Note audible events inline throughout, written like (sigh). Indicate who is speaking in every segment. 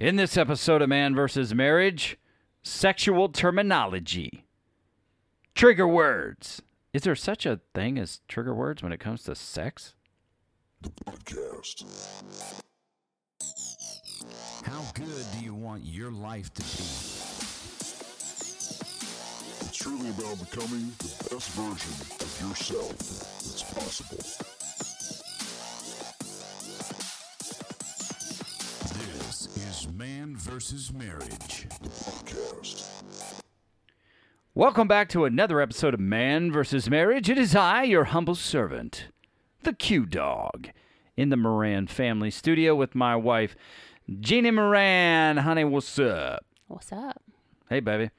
Speaker 1: In this episode of Man vs. Marriage, sexual terminology, trigger words. Is there such a thing as trigger words when it comes to sex?
Speaker 2: The podcast.
Speaker 3: How good do you want your life to be?
Speaker 2: It's truly about becoming the best version of yourself that's possible.
Speaker 3: Man versus Marriage.
Speaker 2: Podcast.
Speaker 1: Welcome back to another episode of Man versus Marriage. It is I, your humble servant, the Q Dog, in the Moran family studio with my wife, Jeannie Moran. Honey, what's up?
Speaker 4: What's up?
Speaker 1: Hey, baby.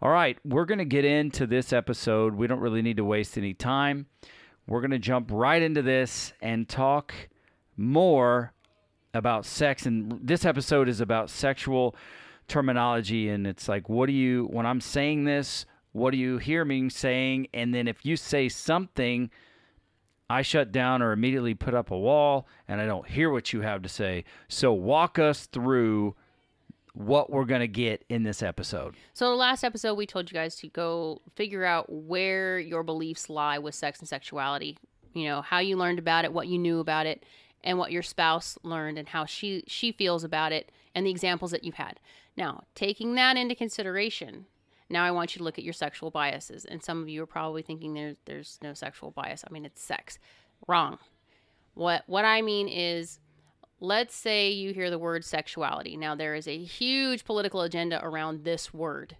Speaker 1: All right, we're going to get into this episode. We don't really need to waste any time. We're going to jump right into this and talk more about sex. And this episode is about sexual terminology. And it's like, what do you, when I'm saying this, what do you hear me saying? And then if you say something, I shut down or immediately put up a wall and I don't hear what you have to say. So walk us through what we're going to get in this episode.
Speaker 4: So, the last episode, we told you guys to go figure out where your beliefs lie with sex and sexuality. You know, how you learned about it, what you knew about it, and what your spouse learned and how she she feels about it, and the examples that you've had. Now, taking that into consideration, now I want you to look at your sexual biases. And some of you are probably thinking there's there's no sexual bias. I mean, it's sex. Wrong. What what I mean is let's say you hear the word sexuality. Now, there is a huge political agenda around this word,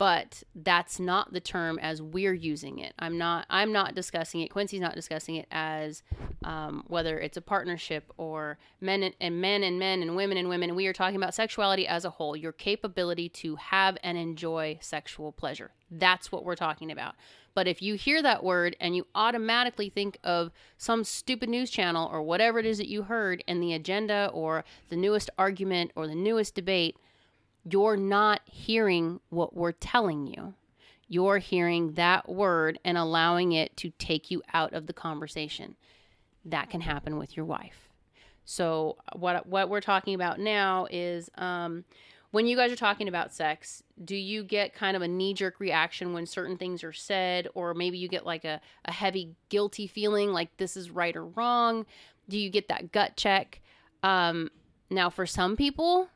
Speaker 4: but that's not the term as we're using it. I'm not. I'm not discussing it. Quincy's not discussing it as um, whether it's a partnership or men and, and men and men and women and women. We are talking about sexuality as a whole. Your capability to have and enjoy sexual pleasure. That's what we're talking about. But if you hear that word and you automatically think of some stupid news channel or whatever it is that you heard in the agenda or the newest argument or the newest debate, you're not hearing what we're telling you. You're hearing that word and allowing it to take you out of the conversation. That can happen with your wife. So what what we're talking about now is um, when you guys are talking about sex, do you get kind of a knee jerk reaction when certain things are said, or maybe you get like a, a heavy guilty feeling like this is right or wrong? Do you get that gut check? Um, now, for some people,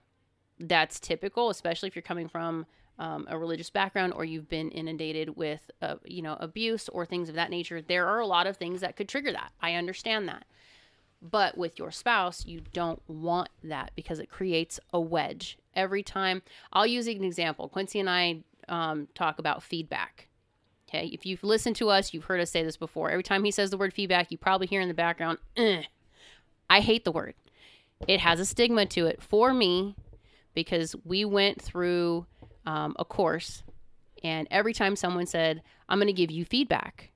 Speaker 4: that's typical, especially if you're coming from um, a religious background or you've been inundated with, uh, you know, abuse or things of that nature. There are a lot of things that could trigger that. I understand that. But with your spouse, you don't want that because it creates a wedge. Every time, I'll use an example. Quincy and I um, talk about feedback. Okay, if you've listened to us, you've heard us say this before. Every time he says the word feedback, you probably hear in the background, "Ugh." I hate the word. It has a stigma to it for me because we went through um, a course, and every time someone said, I'm going to give you feedback,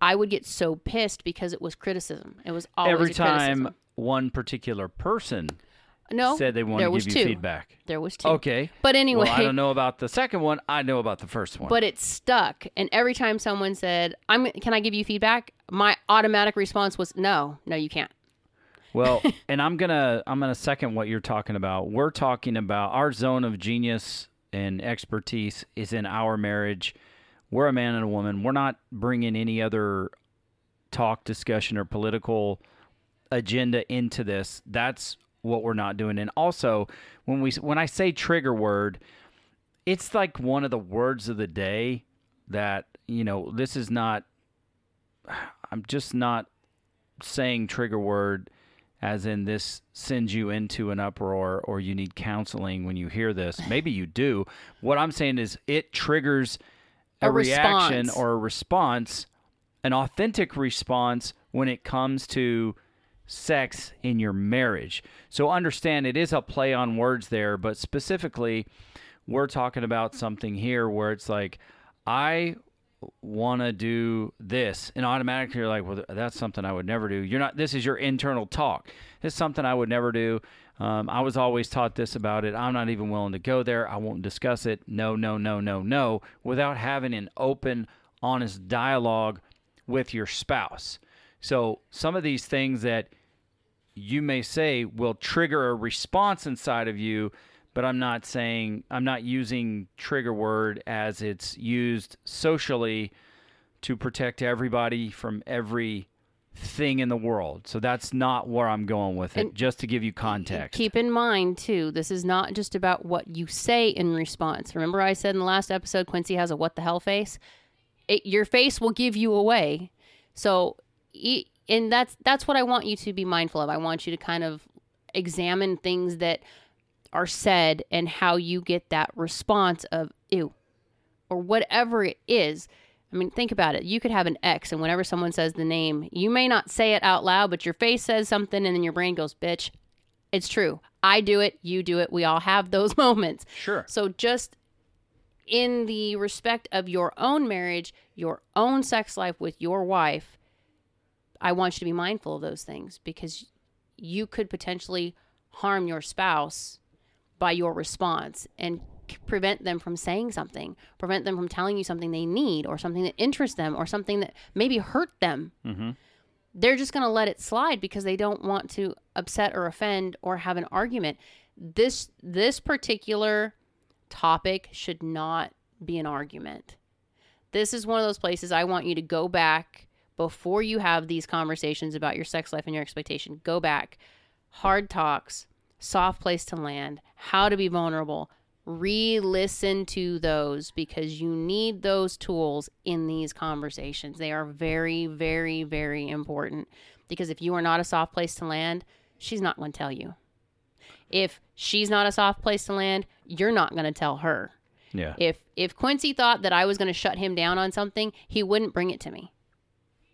Speaker 4: I would get so pissed because it was criticism. It was always
Speaker 1: Every time
Speaker 4: criticism.
Speaker 1: one particular person
Speaker 4: no,
Speaker 1: said they want
Speaker 4: there
Speaker 1: to give you
Speaker 4: two.
Speaker 1: feedback.
Speaker 4: There was two.
Speaker 1: Okay.
Speaker 4: But anyway,
Speaker 1: Well, I don't know about the second one. I know about the first one.
Speaker 4: but it stuck. And every time someone said, "I'm," can I give you feedback? My automatic response was, "No, no, you can't."
Speaker 1: Well, (laughs) and I'm gonna I'm gonna second what you're talking about. We're talking about our zone of genius and expertise is in our marriage. We're a man and a woman. We're not bringing any other talk, discussion, or political agenda into this. That's what we're not doing. And also, when we when I say trigger word, it's like one of the words of the day that you know. This is not. I'm just not saying trigger word as in this sends you into an uproar or you need counseling when you hear this. (sighs) Maybe you do. What I'm saying is it triggers a,
Speaker 4: A
Speaker 1: reaction
Speaker 4: response.
Speaker 1: or a response, an authentic response when it comes to sex in your marriage. So understand it is a play on words there, but specifically we're talking about something here where it's like I want to do this. And automatically you're like well that's something i would never do. You're not this is your internal talk. This is something i would never do. Um, i was always taught this about it. I'm not even willing to go there. I won't discuss it. No no no no no without having an open honest dialogue with your spouse. So some of these things that you may say will trigger a response inside of you, but I'm not saying I'm not using trigger word as it's used socially to protect everybody from every thing in the world. So that's not where I'm going with it,
Speaker 4: And
Speaker 1: just to give you context.
Speaker 4: Keep in mind, too, this is not just about what you say in response. Remember, I said in the last episode, Quincy has a what the hell face? It, your face will give you away. So, and that's that's what I want you to be mindful of. I want you to kind of examine things that are said and how you get that response of ew or whatever it is. I mean, think about it. You could have an X, and whenever someone says the name, you may not say it out loud, but your face says something, and then your brain goes, bitch. It's true. I do it. You do it. We all have (laughs) those moments.
Speaker 1: Sure.
Speaker 4: So just in the respect of your own marriage, your own sex life with your wife, I want you to be mindful of those things because you could potentially harm your spouse by your response and prevent them from saying something, prevent them from telling you something they need or something that interests them or something that maybe hurt them. Mm-hmm. They're just going to let it slide because they don't want to upset or offend or have an argument. This this particular topic should not be an argument. This is one of those places I want you to go back before you have these conversations about your sex life and your expectation. Go back. Hard talks, soft place to land, how to be vulnerable. Re listen to those because you need those tools in these conversations. They are very, very, very important because if you are not a soft place to land, she's not going to tell you. If she's not a soft place to land, you're not going to tell her.
Speaker 1: Yeah.
Speaker 4: If if Quincy thought that I was going to shut him down on something, he wouldn't bring it to me.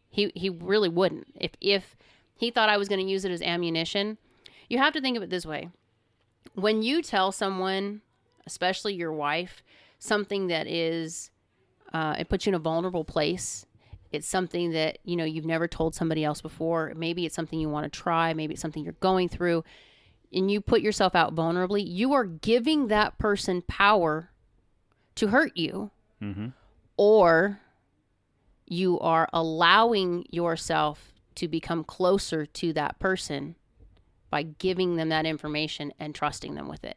Speaker 4: He he really wouldn't. If if he thought I was going to use it as ammunition, you have to think of it this way. When you tell someone, especially your wife, something that is uh, it puts you in a vulnerable place. It's something that you know you've never told somebody else before. Maybe it's something you want to try. Maybe it's something you're going through, and you put yourself out vulnerably. You are giving that person power to hurt you, or you are allowing yourself to become closer to that person by giving them that information and trusting them with it.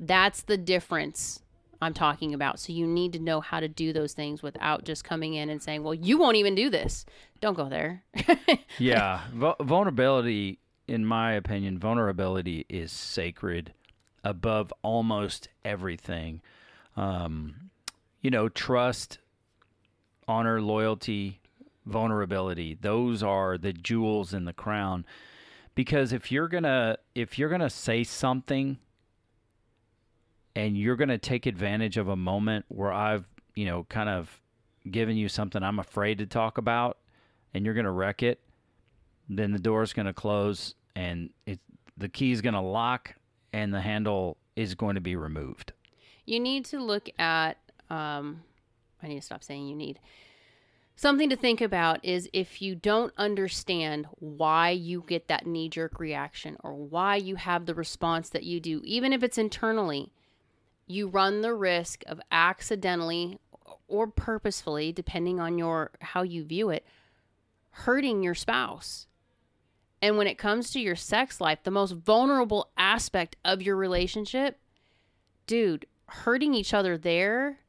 Speaker 4: That's the difference I'm talking about. So you need to know how to do those things without just coming in and saying, "Well, you won't even do this." Don't go there. (laughs)
Speaker 1: yeah, Vul- vulnerability, in my opinion, vulnerability is sacred above almost everything. Um, you know, trust, honor, loyalty, vulnerability. Those are the jewels in the crown. Because if you're gonna if you're gonna say something and you're gonna take advantage of a moment where I've you know kind of given you something I'm afraid to talk about, and you're gonna wreck it, then the door's gonna close and it the key's gonna lock and the handle is going to be removed.
Speaker 4: you need to look at um, i need to stop saying you need something to think about is if you don't understand why you get that knee-jerk reaction or why you have the response that you do even if it's internally you run the risk of accidentally or purposefully depending on your how you view it hurting your spouse. And when it comes to your sex life the most vulnerable aspect of your relationship dude, hurting each other there,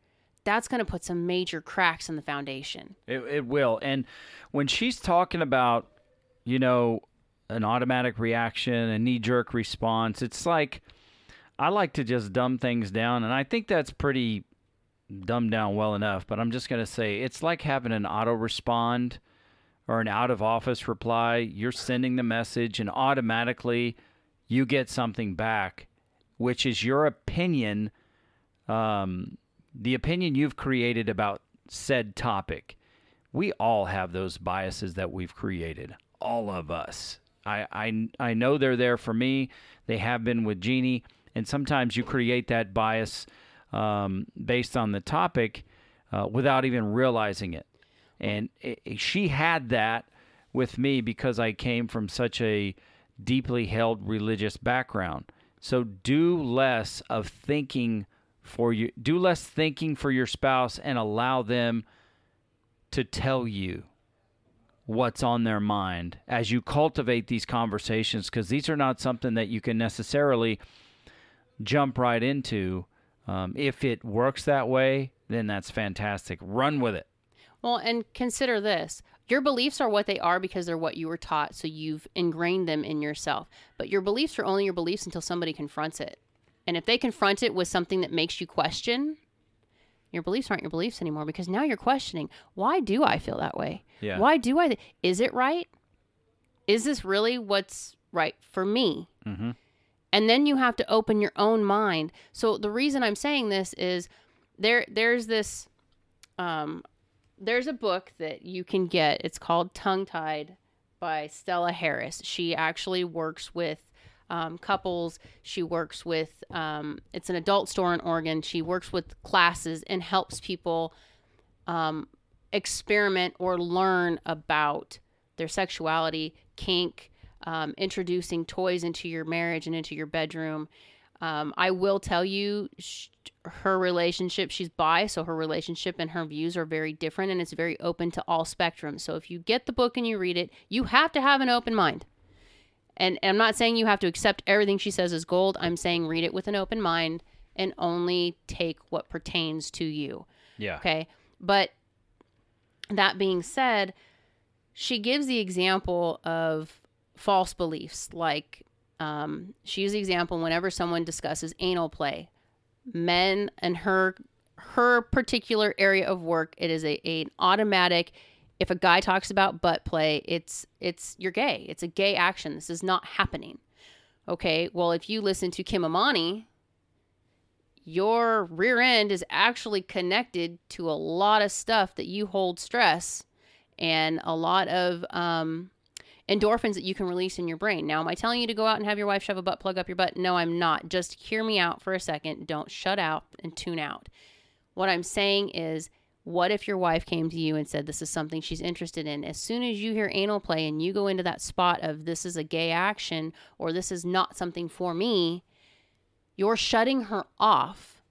Speaker 4: that's going to put some major cracks in the foundation.
Speaker 1: It, it will. And when she's talking about, you know, an automatic reaction, a knee jerk response, it's like I like to just dumb things down. And I think that's pretty dumbed down well enough. But I'm just going to say it's like having an auto respond or an out of office reply. You're sending the message, and automatically you get something back, which is your opinion um, the opinion you've created about said topic. We all have those biases that we've created, all of us. I, I, I know they're there for me. They have been with Jeannie. And sometimes you create that bias um, based on the topic uh, without even realizing it. And it, it- she had that with me because I came from such a deeply held religious background. So do less of thinking for you, do less thinking for your spouse and allow them to tell you what's on their mind as you cultivate these conversations because these are not something that you can necessarily jump right into. Um, if it works that way, then that's fantastic. Run with it.
Speaker 4: Well, and consider this. Your beliefs are what they are because they're what you were taught, so you've ingrained them in yourself. But your beliefs are only your beliefs until somebody confronts it. And if they confront it with something that makes you question, your beliefs aren't your beliefs anymore because now you're questioning, why do I feel that way?
Speaker 1: Yeah.
Speaker 4: Why do I? Th- is it right? Is this really what's right for me?
Speaker 1: Mm-hmm.
Speaker 4: and then you have to open your own mind so the reason i'm saying this is there there's this um there's a book that you can get it's called tongue tied by stella harris she actually works with um, couples she works with um, it's an adult store in oregon she works with classes and helps people um, experiment or learn about their sexuality, kink, um, introducing toys into your marriage and into your bedroom. Um, I will tell you, sh- her relationship, she's bi, so her relationship and her views are very different and it's very open to all spectrums. So if you get the book and you read it, you have to have an open mind. And, and I'm not saying you have to accept everything she says as gold. I'm saying read it with an open mind and only take what pertains to you.
Speaker 1: Yeah.
Speaker 4: Okay. But that being said, she gives the example of false beliefs. Like um, she uses the example whenever someone discusses anal play, men and her her particular area of work, it is a, a an automatic. If a guy talks about butt play, it's it's you're gay. It's a gay action. This is not happening. Okay. Well, if you listen to Kim Anami, your rear end is actually connected to a lot of stuff that you hold stress and a lot of um, endorphins that you can release in your brain. Now, am I telling you to go out and have your wife shove a butt plug up your butt? No, I'm not. Just hear me out for a second. Don't shut out and tune out. What I'm saying is, what if your wife came to you and said this is something she's interested in? As soon as you hear anal play and you go into that spot of this is a gay action or this is not something for me, you're shutting her off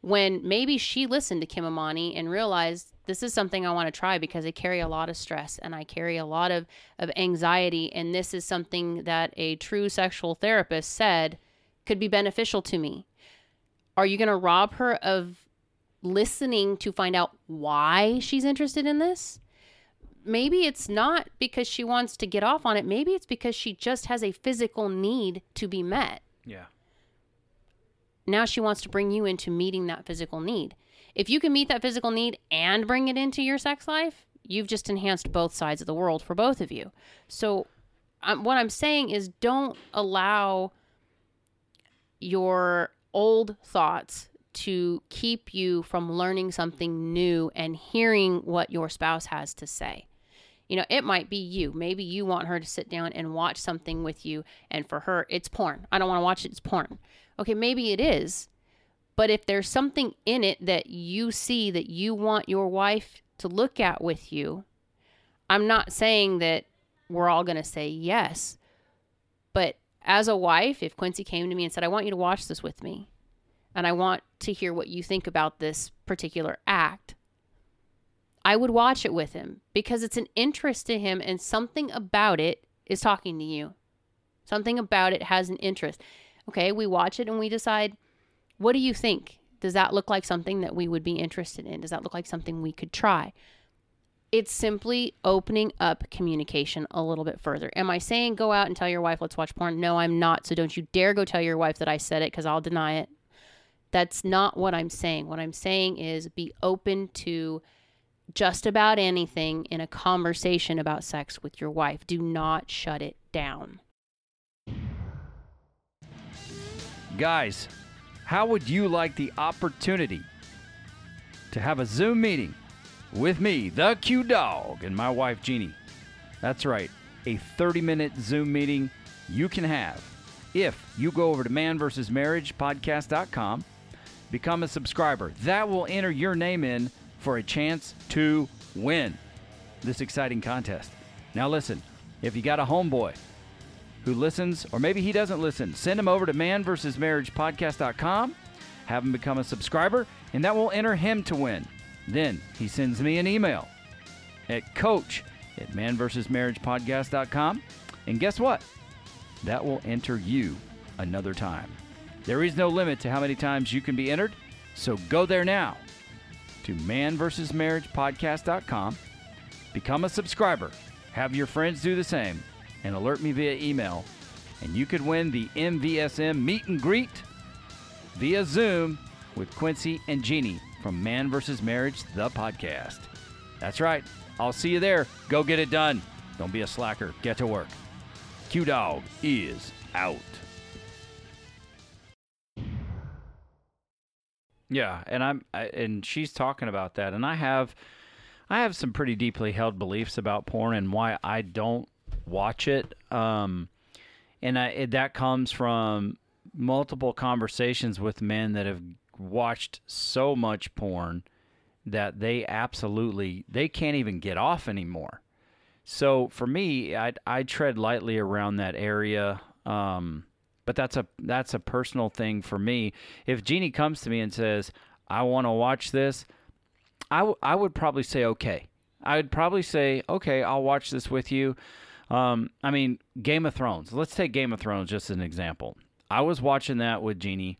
Speaker 4: when maybe she listened to Kim Anami and realized this is something I want to try because I carry a lot of stress and I carry a lot of, of anxiety. And this is something that a true sexual therapist said could be beneficial to me. Are you going to rob her of listening to find out why she's interested in this? Maybe it's not because she wants to get off on it. Maybe it's because she just has a physical need to be met
Speaker 1: Yeah.
Speaker 4: now she wants to bring you into meeting that physical need. If you can meet that physical need and bring it into your sex life, you've just enhanced both sides of the world for both of you. So, um, what I'm saying is don't allow your old thoughts to keep you from learning something new and hearing what your spouse has to say. You know, it might be you. Maybe you want her to sit down and watch something with you, and for her, it's porn. I don't want to watch it, it's porn. Okay, maybe it is. But if there's something in it that you see that you want your wife to look at with you, I'm not saying that we're all going to say yes. But as a wife, if Quincy came to me and said, I want you to watch this with me, and I want to hear what you think about this particular act, I would watch it with him because it's an interest to him and something about it is talking to you. Something about it has an interest. Okay, we watch it and we decide, what do you think? Does that look like something that we would be interested in? Does that look like something we could try? It's simply opening up communication a little bit further. Am I saying go out and tell your wife, let's watch porn? No, I'm not. So don't you dare go tell your wife that I said it because I'll deny it. That's not what I'm saying. What I'm saying is be open to just about anything in a conversation about sex with your wife. Do not shut it down.
Speaker 1: Guys, how would you like the opportunity to have a Zoom meeting with me, the Q Dog, and my wife Jeannie? That's right, a 30 minute Zoom meeting you can have if you go over to manversusmarriagepodcast.com, become a subscriber. That will enter your name in for a chance to win this exciting contest. Now, listen, if you got a homeboy who listens, or maybe he doesn't listen, send him over to manversusmarriagepodcast.com, have him become a subscriber, and that will enter him to win. Then he sends me an email at coach at manversusmarriagepodcast.com. And guess what? That will enter you another time. There is no limit to how many times you can be entered, so go there now to manversusmarriagepodcast.com, become a subscriber, have your friends do the same, and alert me via email. And you could win the MVSM meet and greet via Zoom with Quincy and Jeannie from Man vs. Marriage, the podcast. That's right. I'll see you there. Go get it done. Don't be a slacker. Get to work. Q Dog is out. Yeah, and I'm I, and she's talking about that, and I have, I have some pretty deeply held beliefs about porn and why I don't watch it. Um, and I, it, that comes from multiple conversations with men that have watched so much porn that they absolutely they can't even get off anymore. So for me, I I tread lightly around that area. Um, but that's a that's a personal thing for me. If Jeannie comes to me and says, "I want to watch this," I, w- I would probably say okay. I would probably say okay, I'll watch this with you. Um, I mean, Game of Thrones. Let's take Game of Thrones just as an example. I was watching that with Jeannie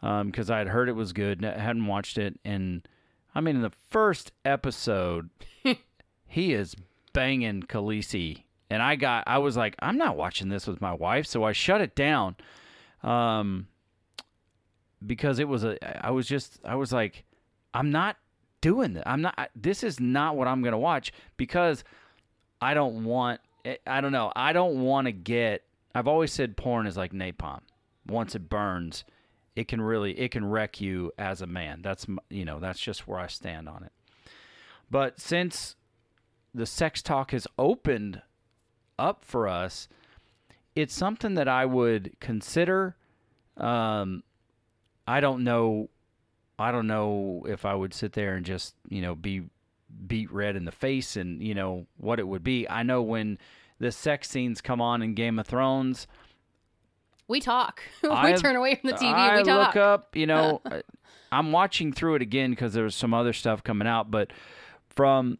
Speaker 1: because I had heard it was good, and I hadn't watched it, and I mean, in the first episode, (laughs) he is banging Khaleesi, and I got, I was like, I'm not watching this with my wife, so I shut it down, um, because it was a, I was just, I was like, I'm not doing this. I'm not. This is not what I'm gonna watch because I don't want. I- I don't know. I don't want to get. I've always said porn is like napalm. Once it burns, it can really it can wreck you as a man. That's you know that's just where I stand on it. But since the sex talk has opened up for us, it's something that I would consider. Um, I don't know. I don't know if I would sit there and just you know be beet red in the face and you know what it would be. I know when the sex scenes come on in Game of Thrones,
Speaker 4: We talk. (laughs) we
Speaker 1: I-
Speaker 4: turn away from the TV
Speaker 1: I
Speaker 4: we talk.
Speaker 1: look up, you know, (laughs) I'm watching through it again because there was some other stuff coming out, but from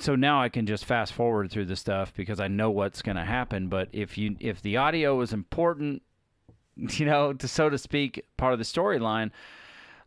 Speaker 1: so now I can just fast forward through the stuff because I know what's going to happen. But if you if the audio is important, (laughs) you know, to so to speak, part of the storyline,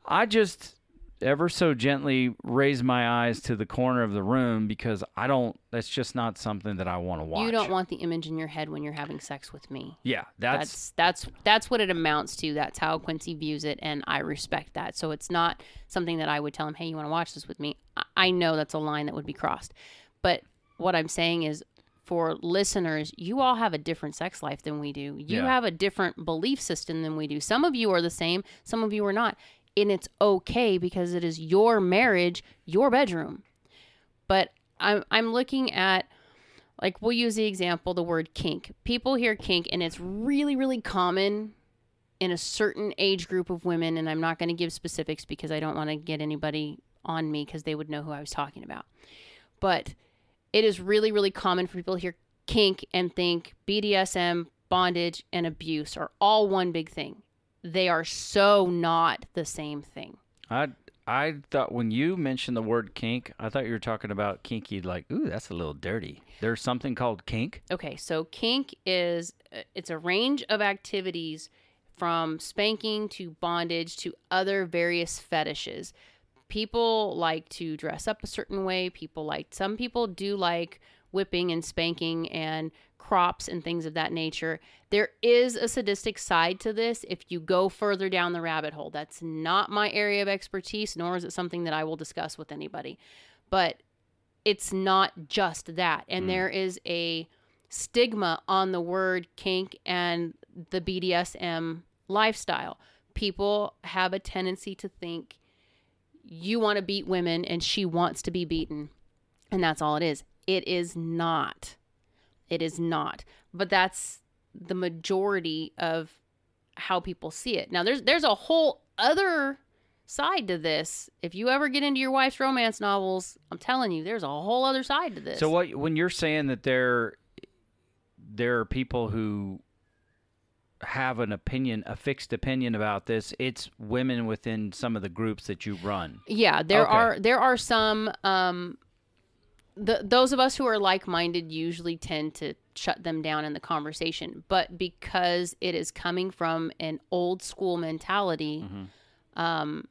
Speaker 1: I just ever so gently raise my eyes to the corner of the room because I don't. That's just not something that I want to watch.
Speaker 4: You don't want the image in your head when you're having sex with me.
Speaker 1: Yeah, that's
Speaker 4: That's that's that's what it amounts to. That's how Quincy views it, and I respect that. So it's not something that I would tell him, "Hey, you want to watch this with me?" I- know that's a line that would be crossed, but what I'm saying is, for listeners, you all have a different sex life than we do. You
Speaker 1: Yeah.
Speaker 4: have a different belief system than we do. Some of you are the same. Some of you are not, and it's okay because it is your marriage, your bedroom. But I'm I'm looking at like we'll use the example the word kink people hear kink and it's really really common in a certain age group of women and i'm not going to give specifics because i don't want to get anybody on me because they would know who i was talking about but it is really really common for people to hear kink and think bdsm bondage and abuse are all one big thing they are so not the same thing
Speaker 1: I I thought when you mentioned the word kink, I thought you were talking about kinky. Like, ooh, that's a little dirty. There's something called kink.
Speaker 4: Okay, so kink is uh, it's a range of activities from spanking to bondage to other various fetishes. People like to dress up a certain way. People like some people do like whipping and spanking and crops and things of that nature. There is a sadistic side to this if you go further down the rabbit hole. That's not my area of expertise, nor is it something that I will discuss with anybody. But it's not just that. And hmm. there is a stigma on the word kink and the BDSM lifestyle. People have a tendency to think you want to beat women and she wants to be beaten. And that's all it is. It is not. It is not. But that's the majority of how people see it. Now there's there's a whole other side to this. If you ever get into your wife's romance novels, I'm telling you, there's a whole other side to this.
Speaker 1: So what when you're saying that there there are people who have an opinion, a fixed opinion about this, it's women within some of the groups that you run.
Speaker 4: Yeah, there
Speaker 1: Okay.
Speaker 4: are there are some um the, those of us who are like-minded usually tend to shut them down in the conversation but because it is coming from an old school mentality um,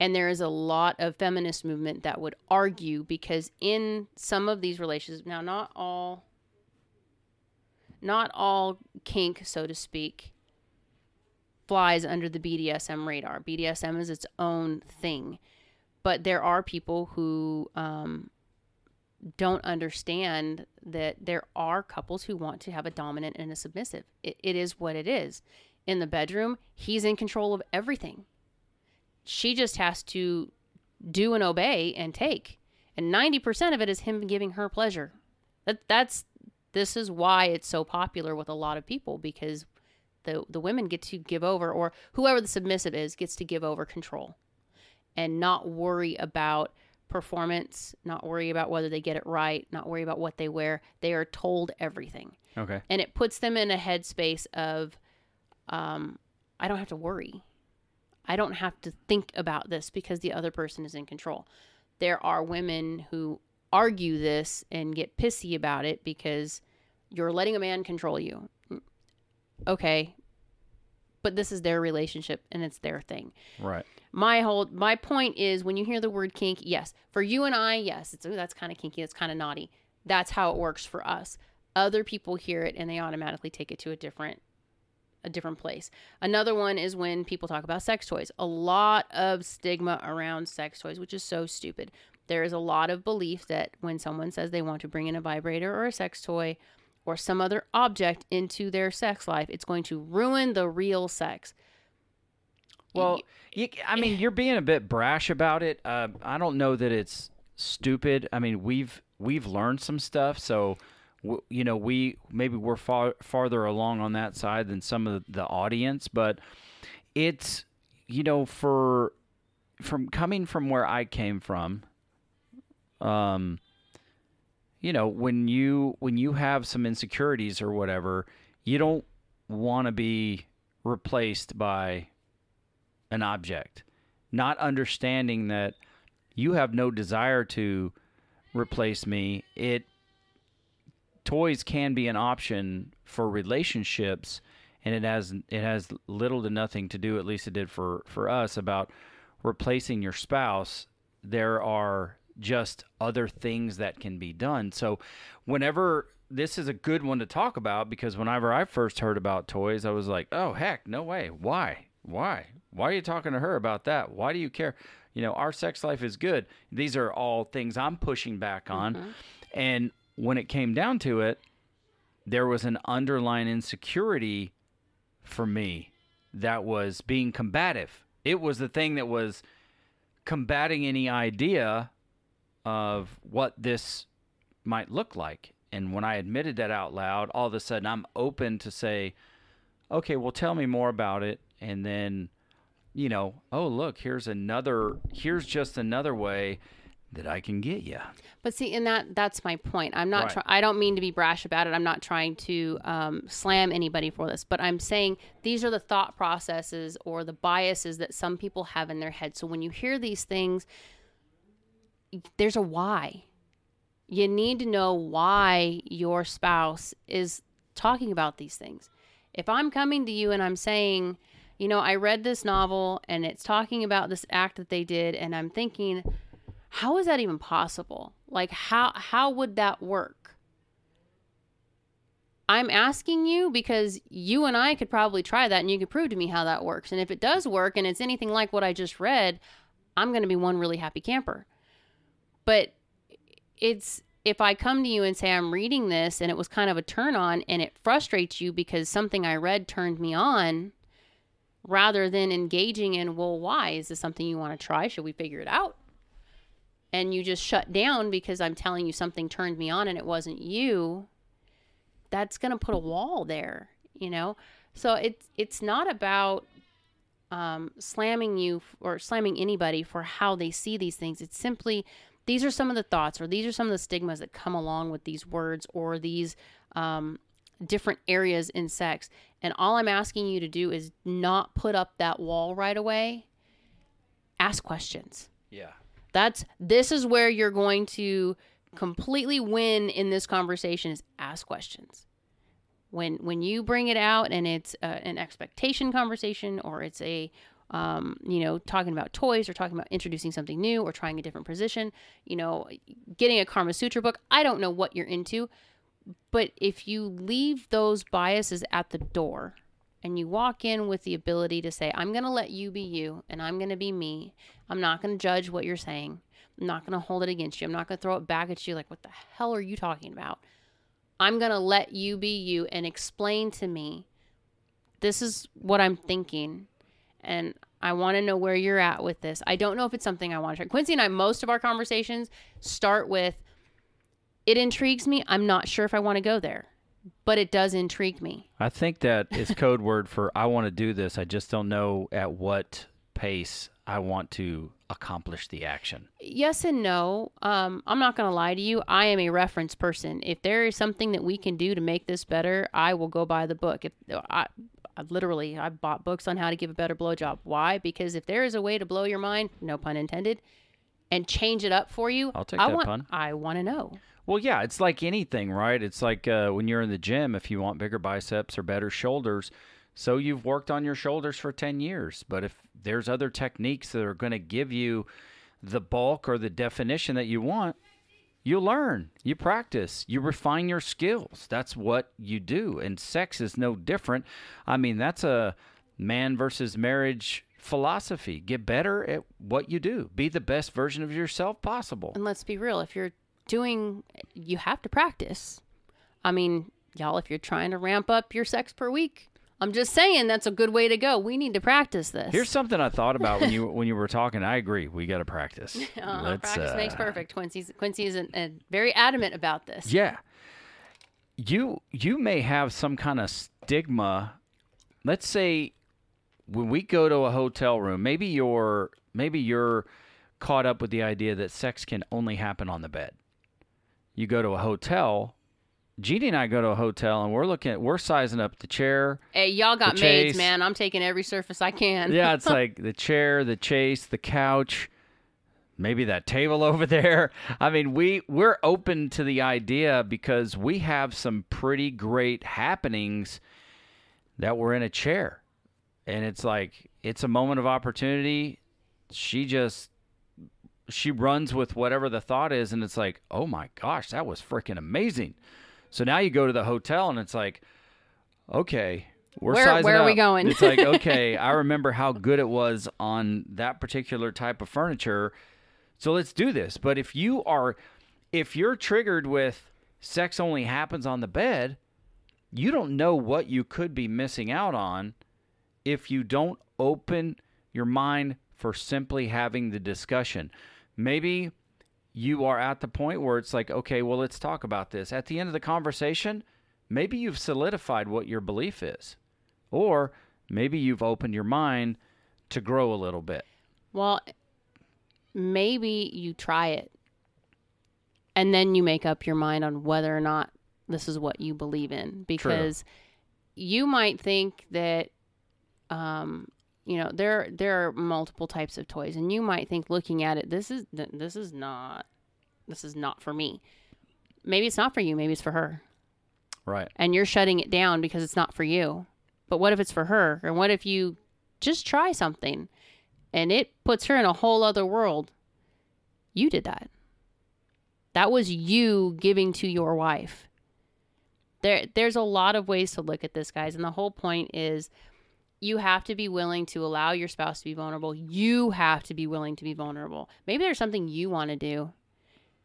Speaker 4: and there is a lot of feminist movement that would argue because in some of these relationships now not all not all kink so to speak flies under the BDSM radar. BDSM is its own thing. But there are people who um, don't understand that there are couples who want to have a dominant and a submissive. It, it is what it is. In the bedroom, he's in control of everything. She just has to do and obey and take. And 90% of it is him giving her pleasure. That that's this is why it's so popular with a lot of people because the the women get to give over or whoever the submissive is gets to give over control and not worry about performance, not worry about whether they get it right, not worry about what they wear. They are told everything.
Speaker 1: Okay.
Speaker 4: And it puts them in a headspace of um I don't have to worry. I don't have to think about this because the other person is in control. There are women who argue this and get pissy about it because you're letting a man control you. Okay. But this is their relationship and it's their thing.
Speaker 1: Right.
Speaker 4: My whole my point is when you hear the word kink, yes. For you and I, yes, it's ooh, that's kind of kinky, that's kind of naughty. That's how it works for us. Other people hear it and they automatically take it to a different a different place. Another one is when people talk about sex toys. A lot of stigma around sex toys, which is so stupid. There is a lot of belief that when someone says they want to bring in a vibrator or a sex toy or some other object into their sex life, it's going to ruin the real sex.
Speaker 1: Well, you, I mean, (sighs) you're being a bit brash about it. Uh, I don't know that it's stupid. I mean, we've we've learned some stuff, so w- you know, we maybe we're far farther along on that side than some of the audience, but it's you know, for from coming from where I came from, um, you know, when you when you have some insecurities or whatever, you don't want to be replaced by an object, not understanding that you have no desire to replace me. It toys can be an option for relationships and it has it has little to nothing to do at least it did for for us about replacing your spouse there are just other things that can be done. So whenever this is a good one to talk about because whenever I first heard about toys I was like oh heck no way. Why? Why? Why are you talking to her about that? Why do you care? You know our sex life is good. These are all things I'm pushing back on. Mm-hmm. And when it came down to it there was an underlying insecurity for me that was being combative. It was the thing that was combating any idea of what this might look like. And when I admitted that out loud, all of a sudden I'm open to say, okay, well, tell me more about it. And then, you know, oh, look, here's another, here's just another way that I can get you.
Speaker 4: But see, and that that's my point. I'm not.
Speaker 1: Right.
Speaker 4: Try- I don't mean to be brash about it. I'm not trying to um, slam anybody for this. But I'm saying these are the thought processes or the biases that some people have in their head. So when you hear these things, there's a why. You need to know why your spouse is talking about these things. If I'm coming to you and I'm saying, you know, I read this novel and it's talking about this act that they did, and I'm thinking, how is that even possible? Like how how would that work? I'm asking you because you and I could probably try that and you could prove to me how that works. And if it does work and it's anything like what I just read, I'm going to be one really happy camper. But it's if I come to you and say I'm reading this and it was kind of a turn on and it frustrates you because something I read turned me on rather than engaging in, well, why? Is this something you want to try? Should we figure it out? and you just shut down because I'm telling you something turned me on and it wasn't you, that's going to put a wall there, you know? So it's it's not about um, slamming you or slamming anybody for how they see these things. It's simply these are some of the thoughts or these are some of the stigmas that come along with these words or these um, different areas in sex. And all I'm asking you to do is not put up that wall right away. Ask questions
Speaker 1: Yeah.
Speaker 4: that's this is where you're going to completely win in this conversation is ask questions. When when you bring it out and it's uh, an expectation conversation or it's a um, you know talking about toys or talking about introducing something new or trying a different position, you know, getting a Karma Sutra book. I don't know what you're into, but if you leave those biases at the door and you walk in with the ability to say, I'm going to let you be you and I'm going to be me, I'm not going to judge what you're saying. I'm not going to hold it against you. I'm not going to throw it back at you like, what the hell are you talking about? I'm going to let you be you and explain to me this is what I'm thinking. And I want to know where you're at with this. I don't know if it's something I want to try. Quincy and I, most of our conversations start with, it intrigues me. I'm not sure if I want to go there, but it does intrigue me.
Speaker 1: I think that is code word for I want to do this. I just don't know at what pace I want to accomplish the action.
Speaker 4: Yes and no. Um, I'm not going to lie to you. I am a reference person. If there is something that we can do to make this better, I will go buy the book. If I, I literally, I've bought books on how to give a better blowjob. Why? Because if there is a way to blow your mind, no pun intended, and change it up for you,
Speaker 1: I'll take
Speaker 4: I
Speaker 1: that
Speaker 4: want,
Speaker 1: pun.
Speaker 4: I want to know.
Speaker 1: Well, yeah, it's like anything, right? It's like uh, when you're in the gym, if you want bigger biceps or better shoulders, so you've worked on your shoulders for 10 years. But if there's other techniques that are going to give you the bulk or the definition that you want, you learn, you practice, you refine your skills. That's what you do. And sex is no different. I mean, that's a man versus marriage philosophy. Get better at what you do, be the best version of yourself possible.
Speaker 4: And let's be real, if you're doing, you have to practice. I mean, y'all, if you're trying to ramp up your sex per week, I'm just saying that's a good way to go. We need to practice this.
Speaker 1: Here's (laughs) something I thought about when you when you were talking. I agree. We got to practice. (laughs)
Speaker 4: Uh, practice
Speaker 1: uh,
Speaker 4: makes perfect. Quincy's Quincy is an, uh, very adamant about this.
Speaker 1: Yeah. You you may have some kind of stigma. Let's say when we go to a hotel room, maybe you're maybe you're caught up with the idea that sex can only happen on the bed. You go to a hotel. Jeannie and I go to a hotel and we're looking at we're sizing up the chair.
Speaker 4: Hey, y'all got maids, man. I'm taking every surface I can.
Speaker 1: Yeah, it's (laughs) like the chair, the chase, the couch, maybe that table (laughs) over there. I mean, we we're open to the idea because we have some pretty great happenings that we're in a chair. And it's like it's a moment of opportunity. She just she runs with whatever the thought is and it's like, "Oh my gosh, that was freaking amazing." So now you go to the hotel and it's like, "Okay, we're
Speaker 4: Where-
Speaker 1: sizing
Speaker 4: where are we going?
Speaker 1: It's like, (laughs) "Okay, I remember how good it was on that particular type of furniture. So let's do this." But if you are if you're triggered with sex only happens on the bed, you don't know what you could be missing out on if you don't open your mind for simply having the discussion. Maybe you are at the point where it's like, okay, well, let's talk about this. At the end of the conversation, maybe you've solidified what your belief is, or maybe you've opened your mind to grow a little bit.
Speaker 4: Well, maybe you try it and then you make up your mind on whether or not this is what you believe in because you might think that um you know there there are multiple types of toys and you might think looking at it this is this is not this is not for me maybe it's not for you maybe it's for her
Speaker 1: Right.
Speaker 4: and you're shutting it down because it's not for you. But what if it's for her? and what if you just try something and it puts her in a whole other world? You did that. That was you giving to your wife. There there's a lot of ways to look at this, guys, and the whole point is you have to be willing to allow your spouse to be vulnerable. You have to be willing to be vulnerable. Maybe there's something you want to do.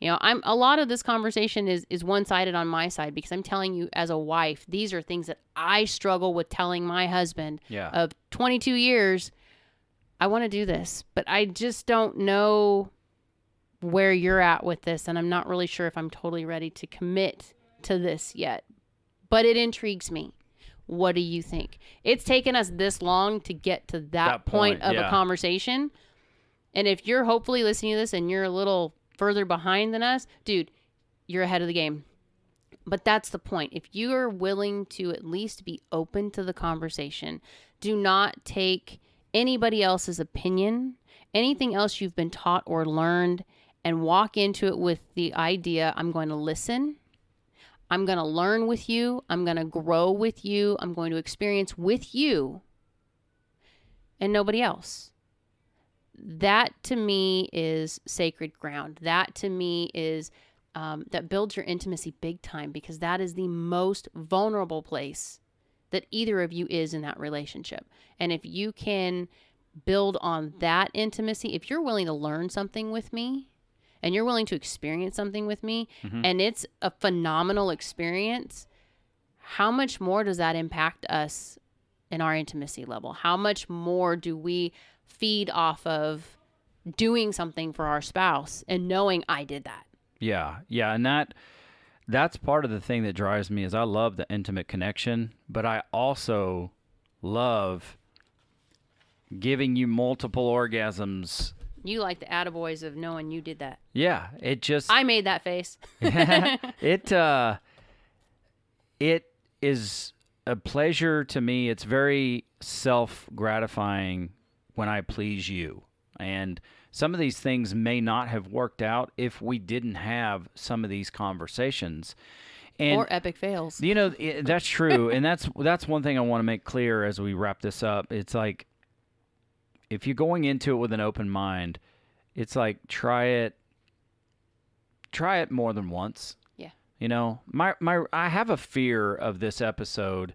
Speaker 4: You know, I'm a lot of this conversation is is one-sided on my side because I'm telling you as a wife, these are things that I struggle with telling my husband
Speaker 1: Yeah.
Speaker 4: of 22 years. I want to do this, but I just don't know where you're at with this and I'm not really sure if I'm totally ready to commit to this yet. But it intrigues me. What do you think? It's taken us this long to get to that,
Speaker 1: That
Speaker 4: point,
Speaker 1: point,
Speaker 4: of
Speaker 1: yeah.
Speaker 4: a conversation. And if you're hopefully listening to this and you're a little further behind than us, dude, you're ahead of the game. But that's the point. If you are willing to at least be open to the conversation, do not take anybody else's opinion, anything else you've been taught or learned, and walk into it with the idea I'm going to listen. I'm going to learn with you. I'm going to grow with you. I'm going to experience with you and nobody else. That to me is sacred ground. That to me is um, that builds your intimacy big time because that is the most vulnerable place that either of you is in that relationship. And if you can build on that intimacy, if you're willing to learn something with me and you're willing to experience something with me mm-hmm. and it's a phenomenal experience, how much more does that impact us in our intimacy level? How much more do we feed off of doing something for our spouse and knowing I did that?
Speaker 1: Yeah, yeah, and that that's part of the thing that drives me is I love the intimate connection, but I also love giving you multiple orgasms.
Speaker 4: You like the attaboys of knowing you did that.
Speaker 1: Yeah, it just
Speaker 4: I made that face. (laughs)
Speaker 1: it uh it is a pleasure to me. It's very self-gratifying when I please you. And some of these things may not have worked out if we didn't have some of these conversations. And
Speaker 4: or epic fails.
Speaker 1: you know i that's true, and that's that's one thing I want to make clear as we wrap this up. It's like if you're going into it with an open mind, it's like try it, try it more than once.
Speaker 4: Yeah.
Speaker 1: You know, my my I have a fear of this episode,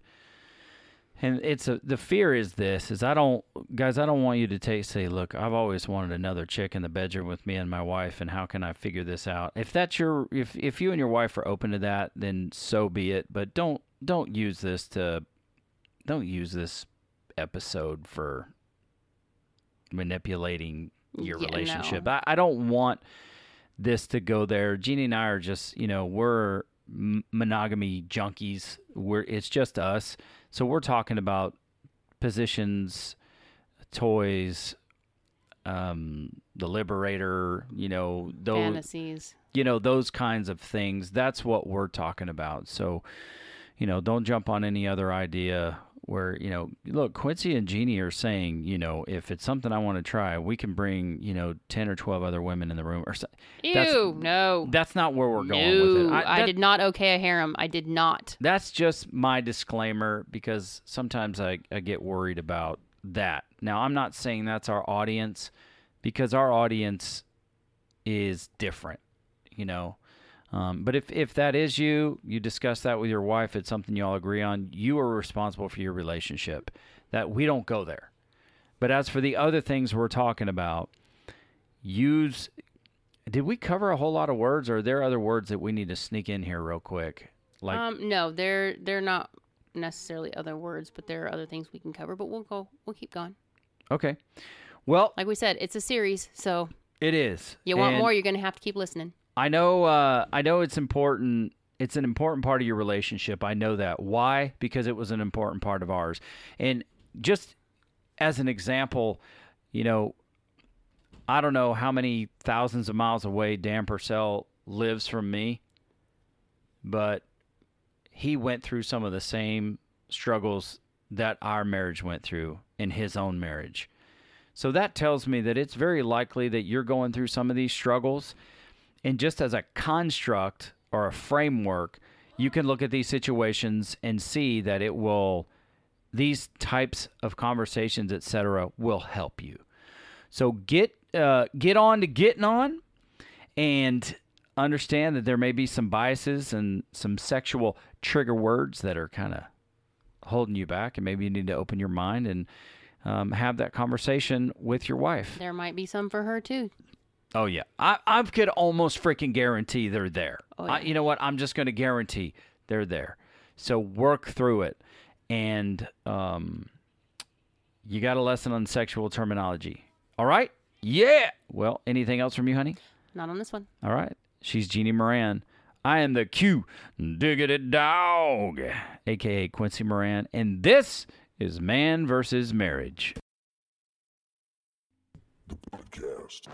Speaker 1: and it's a the fear is this is I don't guys I don't want you to take say look I've always wanted another chick in the bedroom with me and my wife and how can I figure this out if that's your if if you and your wife are open to that then so be it but don't don't use this to don't use this episode for manipulating your
Speaker 4: Yeah, no.
Speaker 1: relationship I, I don't want this to go there Jeannie and I are just you know we're m- monogamy junkies we're it's just us so we're talking about positions, toys, um, the Liberator, you know, those
Speaker 4: Fantasies.
Speaker 1: you know, those kinds of things. That's what we're talking about. So, you know, don't jump on any other idea where, you know, look, Quincy and Jeannie are saying, you know, if it's something I want to try, we can bring, you know, 10 or 12 other women in the room or so.
Speaker 4: Ew,
Speaker 1: That's-
Speaker 4: no.
Speaker 1: That's not where we're going
Speaker 4: no,
Speaker 1: with it.
Speaker 4: I,
Speaker 1: that-
Speaker 4: did not okay a harem. I did not.
Speaker 1: that's just my disclaimer because sometimes I, I get worried about that. Now, I'm not saying that's our audience because our audience is different, you know. Um, but if, if that is you, you discuss that with your wife, it's something you all agree on, you are responsible for your relationship. That we don't go there. But as for the other things we're talking about, use. Did we cover a whole lot of words, or are there other words that we need to sneak in here real quick? Like
Speaker 4: um, no, they're they're not necessarily other words, but there are other things we can cover. But we'll go. We'll keep going.
Speaker 1: Okay. Well,
Speaker 4: Like we said, it's a series, so
Speaker 1: it is.
Speaker 4: you want
Speaker 1: And
Speaker 4: more, you're gonna have to keep listening.
Speaker 1: I know. Uh, I know it's important. It's an important part of your relationship. I know that. Why? Because it was an important part of ours. And just as an example, you know, I don't know how many thousands of miles away Dan Purcell lives from me, but he went through some of the same struggles that our marriage went through in his own marriage. So that tells me that it's very likely that you're going through some of these struggles. And just as a construct or a framework, you can look at these situations and see that it will, these types of conversations, etc., will help you. So get uh, get on to getting on, and understand that there may be some biases and some sexual trigger words that are kind of holding you back, and maybe you need to open your mind and um, have that conversation with your wife.
Speaker 4: There might be some for her too.
Speaker 1: Oh yeah, I I could almost freaking guarantee they're there.
Speaker 4: Oh,
Speaker 1: I, you know what? I'm just going to guarantee they're there. So work through it, and um, you got a lesson on sexual terminology. All right? Yeah. Well, anything else from you, honey?
Speaker 4: Not on this one.
Speaker 1: All right. She's Jeannie Moran. I am the Q Diggity Dog, aka Quincy Moran, and this is Man versus Marriage.
Speaker 2: The podcast.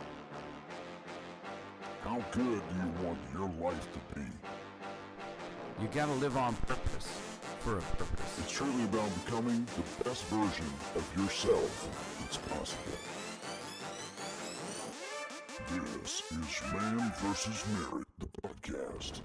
Speaker 2: How good do you want your life to be?
Speaker 3: You gotta live on purpose for a purpose.
Speaker 2: It's truly about becoming the best version of yourself that's possible. This is Man vs. Marriage, the podcast.